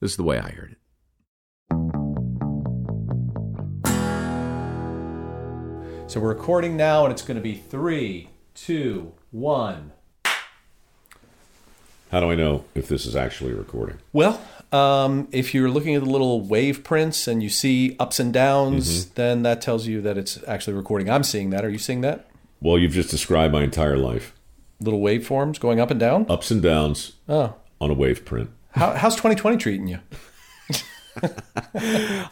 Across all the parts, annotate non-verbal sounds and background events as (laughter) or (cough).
This is the way I heard it. So we're recording now, and it's going to be three, two, one. How do I know if this is actually recording? Well, um, if you're looking at the little wave prints and you see ups and downs, then that tells you that it's actually recording. I'm seeing that. Are you seeing that? Well, you've just described my entire life Little waveforms going up and down. ups and downs Oh, on a wave print. How, how's 2020 treating you? (laughs)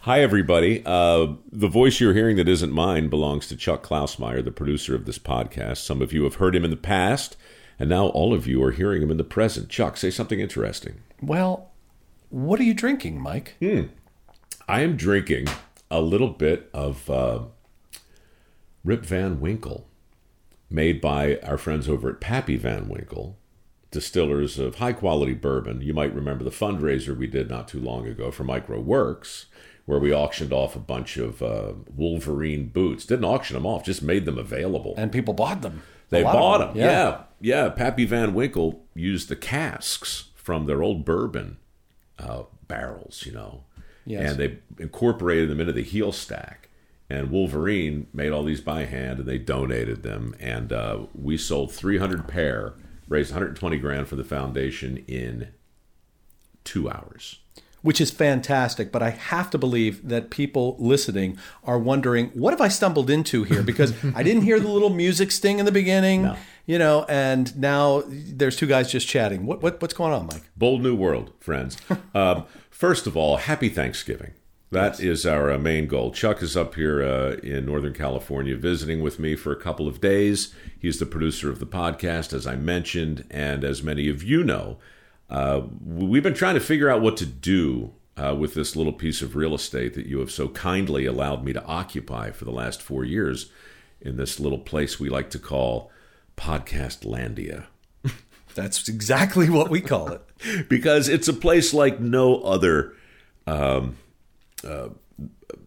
Hi, everybody. Uh, the voice you're hearing that isn't mine belongs to Chuck Klausmeyer, the producer of this podcast. Some of you have heard him in the past, and now all of you are hearing him in the present. Chuck, say something interesting. Well, what are you drinking, Mike? I am drinking a little bit of uh, Rip Van Winkle, made by our friends over at Pappy Van Winkle, distillers of high quality bourbon. You might remember the fundraiser we did not too long ago for mikeroweWORKS, where we auctioned off a bunch of uh, Wolverine boots. Didn't auction them off, just made them available. And people bought them. They bought them. Yeah. yeah. Pappy Van Winkle used the casks from their old bourbon uh, barrels, you know, Yes. and they incorporated them into the heel stack. And Wolverine made all these by hand, and they donated them. And uh, we sold 300 pair, raised 120 grand for the foundation in two hours. Which is fantastic, but I have to believe that people listening are wondering, what have I stumbled into here? Because (laughs) I didn't hear the little music sting in the beginning, you know, and now there's two guys just chatting. What, what what's going on, Mike? Bold New World, friends. (laughs) um, first of all, happy Thanksgiving. That is our uh, main goal. Chuck is up here uh, in Northern California visiting with me for a couple of days. He's the producer of the podcast, as I mentioned. And as many of you know, uh, we've been trying to figure out what to do uh, with this little piece of real estate that you have so kindly allowed me to occupy for the last four years in this little place we like to call Podcast Landia (laughs) That's exactly what we call it. (laughs) because it's a place like no other um, uh,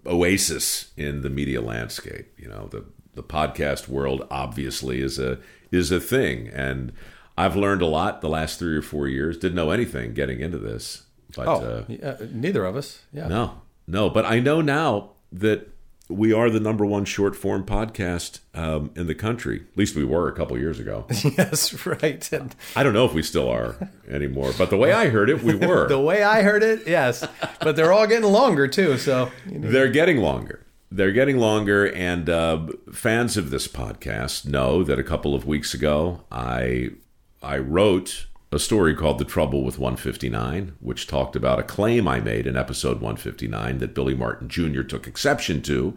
oasis in the media landscape. You know, the the podcast world obviously is a is a thing, and I've learned a lot the last three or four years. Didn't know anything getting into this, but Oh, uh, neither of us. Yeah. no, no. But I know now that we are the number one short form podcast um, in the country. At least we were a couple years ago. (laughs) Yes, right. And I don't know if we still are anymore, but the way I heard it, we (laughs) were. the way I heard it, yes. But they're all getting longer too. So you know. They're getting longer. They're getting longer, and uh, fans of this podcast know that a couple of weeks ago, I I wrote a story called "The Trouble with 159," which talked about a claim I made in episode 159 that Billy Martin Jr. took exception to,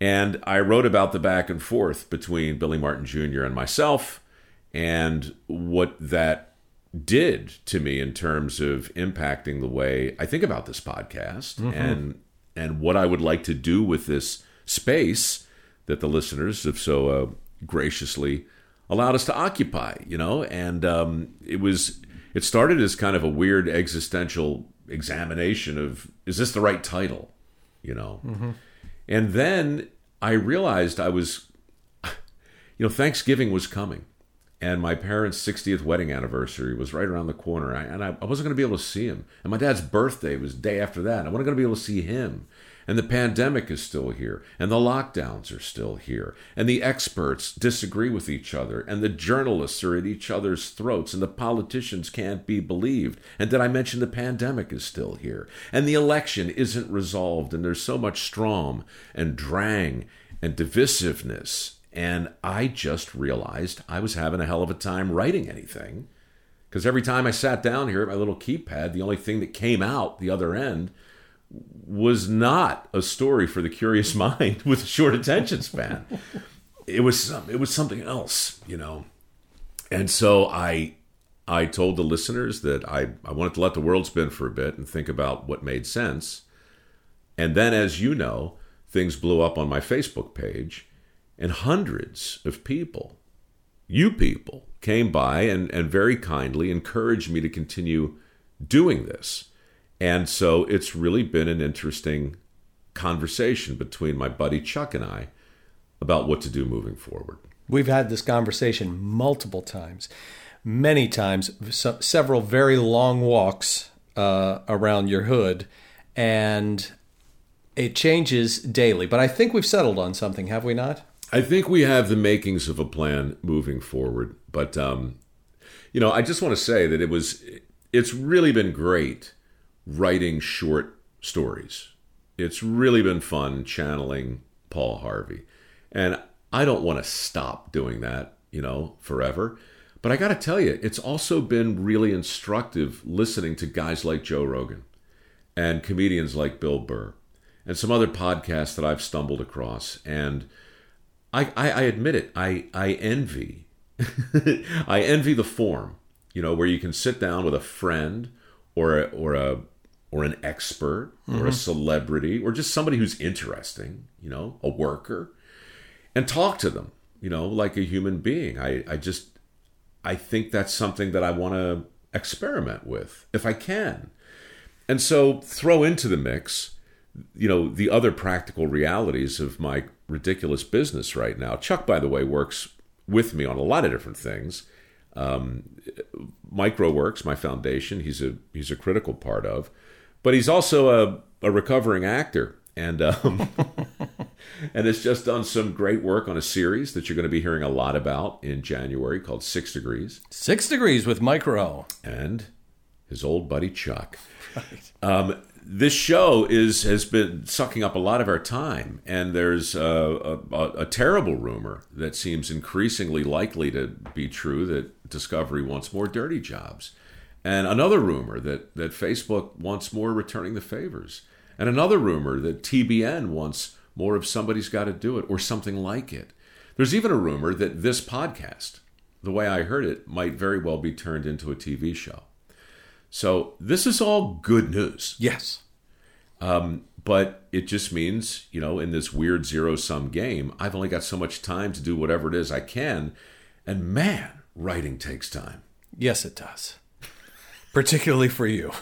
and I wrote about the back and forth between Billy Martin Jr. and myself, and what that did to me in terms of impacting the way I think about this podcast and and what I would like to do with this space that the listeners have so uh, graciously allowed us to occupy. You know, and um, it was it started as kind of a weird existential examination of is this the right title? You know, and then I realized I was you know, Thanksgiving was coming, and my parents' 60th wedding anniversary was right around the corner, I, and I, I wasn't going to be able to see him. And my dad's birthday was the day after that. I wasn't going to be able to see him. And the pandemic is still here, and the lockdowns are still here, and the experts disagree with each other, and the journalists are at each other's throats, and the politicians can't be believed. And did I mention the pandemic is still here, and the election isn't resolved, and there's so much sturm and drang and divisiveness. And I just realized I was having a hell of a time writing anything. Because every time I sat down here at my little keypad, the only thing that came out the other end was not a story for the curious (laughs) mind with a short attention span. It was it was something else, you know. And so I I told the listeners that I, I wanted to let the world spin for a bit and think about what made sense. And then, as you know, things blew up on my Facebook page, and hundreds of people, you people, came by and, and very kindly encouraged me to continue doing this. And so it's really been an interesting conversation between my buddy Chuck and I about what to do moving forward. We've had this conversation multiple times, many times, se- several very long walks uh, around your hood, and it changes daily. But I think we've settled on something, have we not? I think we have the makings of a plan moving forward. But um, you know, I just want to say that it was it's really been great writing short stories. It's really been fun channeling Paul Harvey. And I don't want to stop doing that, you know, forever. But I got to tell you, it's also been really instructive listening to guys like Joe Rogan and comedians like Bill Burr and some other podcasts that I've stumbled across. And I, I, I admit it, I, I envy. (laughs) I envy the form, you know, where you can sit down with a friend or a, or a or an expert mm-hmm. or a celebrity or just somebody who's interesting, you know, a worker, and talk to them, you know, like a human being. I, I just, I think that's something that I want to experiment with if I can. And so throw into the mix, you know, the other practical realities of my ridiculous business right now. Chuck, by the way, works with me on a lot of different things. Um, mikeroweWORKS, my foundation, he's a he's a critical part of but he's also a, a recovering actor and um, (laughs) and has just done some great work on a series that you're going to be hearing a lot about in January called Six Degrees. Six Degrees with Mike Rowe and his old buddy Chuck. (laughs) Right. Um, this show is has been sucking up a lot of our time, and there's a, a, a, terrible rumor that seems increasingly likely to be true that Discovery wants more dirty jobs. And another rumor that, that Facebook wants more returning the favors. And another rumor that TBN wants more of somebody's got to do it or something like it. There's even a rumor that this podcast, the way I heard it, might very well be turned into a TV show. So this is all good news. Yes. Um, but it just means, you know, in this weird zero sum game, I've only got so much time to do whatever it is I can. And man, writing takes time. Yes, it does particularly for you.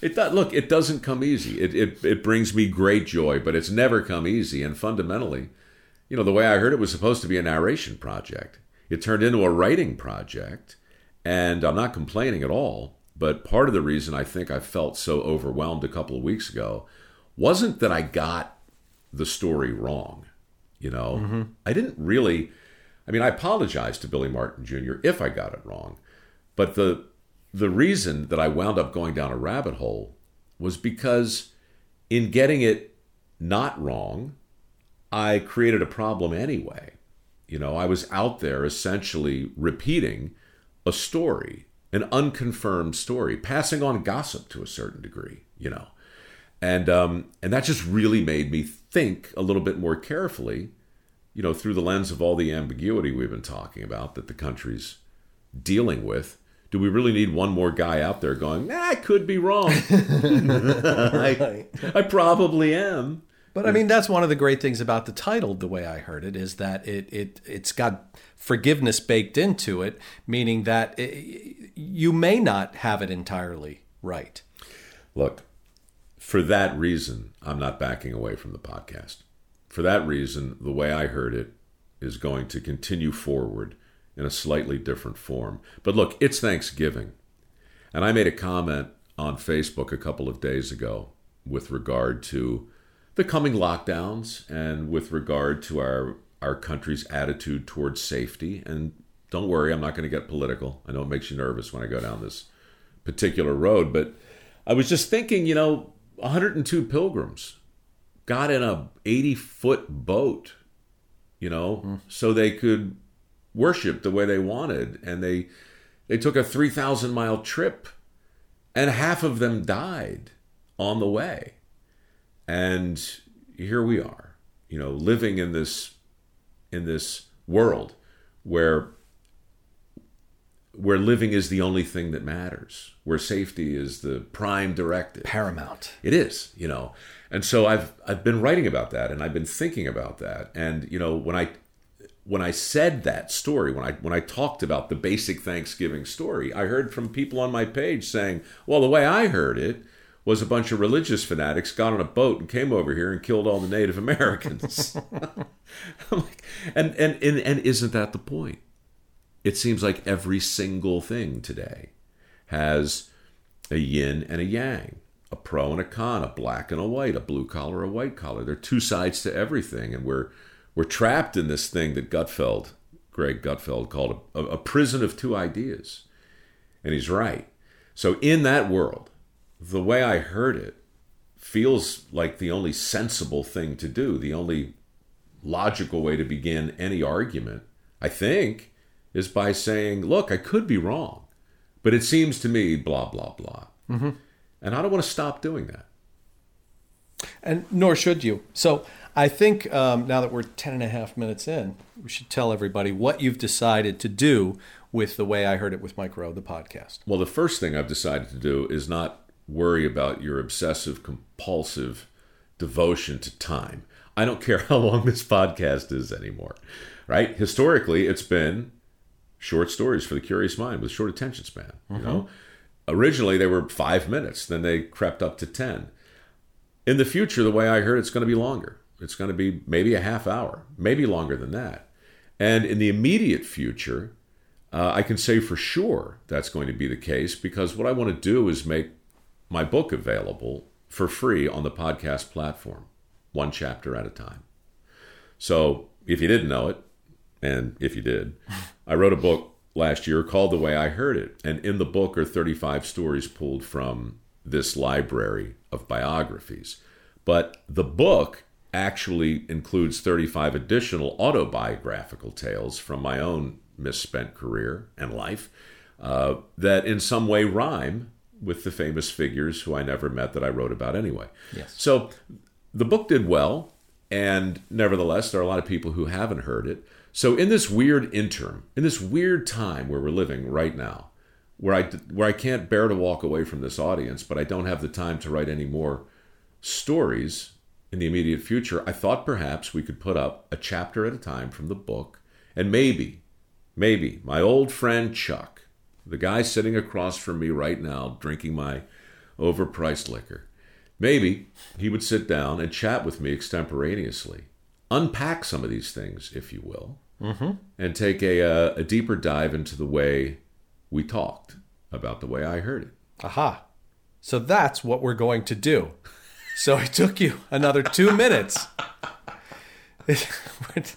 It does, look, it doesn't come easy. It, it it brings me great joy, but it's never come easy. And fundamentally, you know, the way I heard it was supposed to be a narration project. It turned into a writing project, and I'm not complaining at all. But part of the reason I think I felt so overwhelmed a couple of weeks ago wasn't that I got the story wrong. You know, mm-hmm. I didn't really. I mean, I apologize to Billy Martin Jr. if I got it wrong, but the the reason that I wound up going down a rabbit hole was because in getting it not wrong, I created a problem anyway. You know, I was out there essentially repeating a story, an unconfirmed story, passing on gossip to a certain degree, you know. And um, and that just really made me think a little bit more carefully, you know, through the lens of all the ambiguity we've been talking about that the country's dealing with do we really need one more guy out there going, nah, I could be wrong? (laughs) I, I probably am. But I mean, that's one of the great things about the title, the way I heard it, is that it it it's got forgiveness baked into it, meaning that it, you may not have it entirely right. Look, for that reason, I'm not backing away from the podcast. For that reason, the way I heard it is going to continue forward in a slightly different form. But look, it's Thanksgiving. And I made a comment on Facebook a couple of days ago with regard to the coming lockdowns and with regard to our our country's attitude towards safety. And don't worry, I'm not going to get political. I know it makes you nervous when I go down this particular road, but I was just thinking, you know, 102 pilgrims got in a 80 foot boat, you know, mm. so they could worship the way they wanted and they they took a 3000 mile trip and half of them died on the way. And here we are you know living in this in this world where where living is the only thing that matters where safety is the prime directive. Paramount. It is you know. And so i've i've been writing about that and i've been thinking about that. And you know when i when I said that story, when I when I talked about the basic Thanksgiving story, I heard from people on my page saying, "Well, the way I heard it was a bunch of religious fanatics got on a boat and came over here and killed all the Native (laughs) Americans." (laughs) like, and, and and and isn't that the point? It seems like every single thing today has a yin and a yang, a pro and a con, a black and a white, a blue collar, a white collar. There are two sides to everything, and we're we're trapped in this thing that Gutfeld, Greg Gutfeld, called a, a prison of two ideas, and he's right. So in that world, the way I heard it feels like the only sensible thing to do, the only logical way to begin any argument. I think is by saying, "Look, I could be wrong." But it seems to me, blah, blah, blah. Mm-hmm. And I don't want to stop doing that. And nor should you. So I think um, now that we're 10 and a half minutes in, we should tell everybody what you've decided to do with the way I heard it with Mike Rowe, the podcast. Well, the first thing I've decided to do is not worry about your obsessive compulsive devotion to time. I don't care how long this podcast is anymore, right? Historically, it's been short stories for the curious mind with short attention span. You mm-hmm. know, originally they were five minutes, then they crept up to ten. In the future, the way I heard, it's going to be longer. It's going to be maybe a half hour, maybe longer than that. And in the immediate future, uh, I can say for sure that's going to be the case because what I want to do is make my book available for free on the podcast platform, one chapter at a time. So if you didn't know it, and if you did, (laughs) I wrote a book last year called The Way I Heard It. And in the book are 35 stories pulled from this library of biographies. But the book actually includes 35 additional autobiographical tales from my own misspent career and life uh, that in some way rhyme with the famous figures who I never met that I wrote about anyway. Yes. So the book did well, and nevertheless, there are a lot of people who haven't heard it. So in this weird interim, in this weird time where we're living right now, where I where I can't bear to walk away from this audience, but I don't have the time to write any more stories in the immediate future, I thought perhaps we could put up a chapter at a time from the book, and maybe, maybe my old friend Chuck, the guy sitting across from me right now drinking my overpriced liquor, maybe he would sit down and chat with me extemporaneously, unpack some of these things, if you will, mm-hmm. and take a, a, a deeper dive into the way we talked about the way I heard it. Aha. So that's what we're going to do. So it took you another two minutes. It (laughs)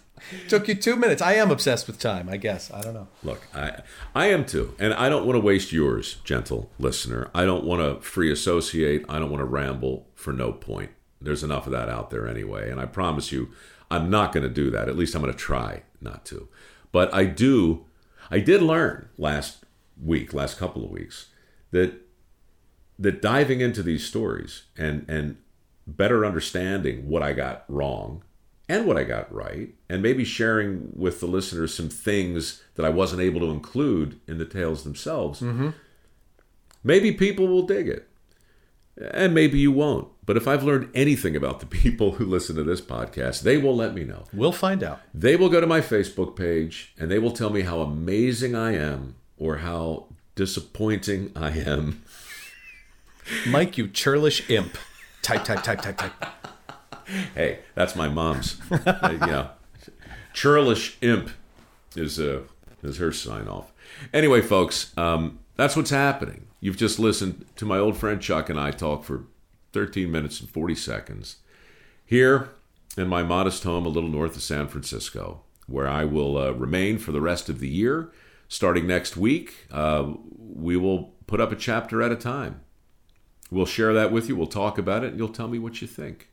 took you two minutes. I am obsessed with time, I guess. I don't know. Look, I I am too. And I don't want to waste yours, gentle listener. I don't want to free associate. I don't want to ramble for no point. There's enough of that out there anyway. And I promise you, I'm not going to do that. At least I'm going to try not to. But I do, I did learn last week, last couple of weeks, that that diving into these stories and and better understanding what I got wrong and what I got right, and maybe sharing with the listeners some things that I wasn't able to include in the tales themselves. Mm-hmm. Maybe people will dig it, and maybe you won't. But if I've learned anything about the people who listen to this podcast, they will let me know. We'll find out. They will go to my Facebook page and they will tell me how amazing I am or how disappointing I am. Mike, you churlish imp. Type, type, type, type, type. Hey, that's my mom's. uh, you know, churlish imp is uh, is her sign off. Anyway, folks, um, that's what's happening. You've just listened to my old friend Chuck and I talk for 13 minutes and 40 seconds. Here in my modest home a little north of San Francisco, where I will uh, remain for the rest of the year. Starting next week, uh, we will put up a chapter at a time. We'll share that with you. We'll talk about it, and you'll tell me what you think.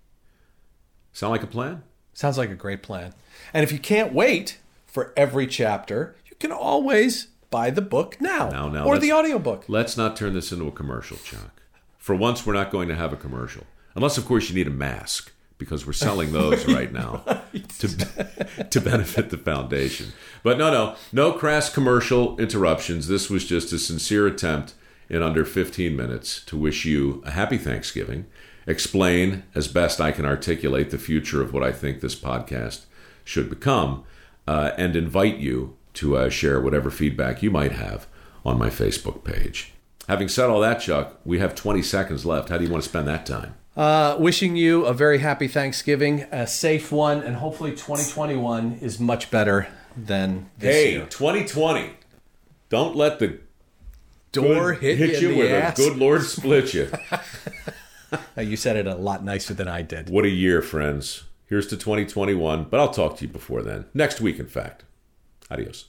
Sound like a plan? Sounds like a great plan. And if you can't wait for every chapter, you can always buy the book now, now, now or the audiobook. Let's not turn this into a commercial, Chuck. For once, we're not going to have a commercial. Unless, of course, you need a mask because we're selling those (laughs) right now (laughs) to, to benefit the foundation. But no, no, no crass commercial interruptions. This was just a sincere attempt in under 15 minutes to wish you a happy Thanksgiving, explain as best I can articulate the future of what I think this podcast should become, uh, and invite you to uh, share whatever feedback you might have on my Facebook page. Having said all that, Chuck, we have 20 seconds left. How do you want to spend that time? Uh, wishing you a very happy Thanksgiving, a safe one, and hopefully 2021 is much better than this hey, year. 2020. Don't let the door Good- hit, you, in the with ass. a good Lord split you. (laughs) Uh, you said it a lot nicer than I did. what a year, friends. Here's to 2021, but I'll talk to you before then. Next week, in fact. Adios.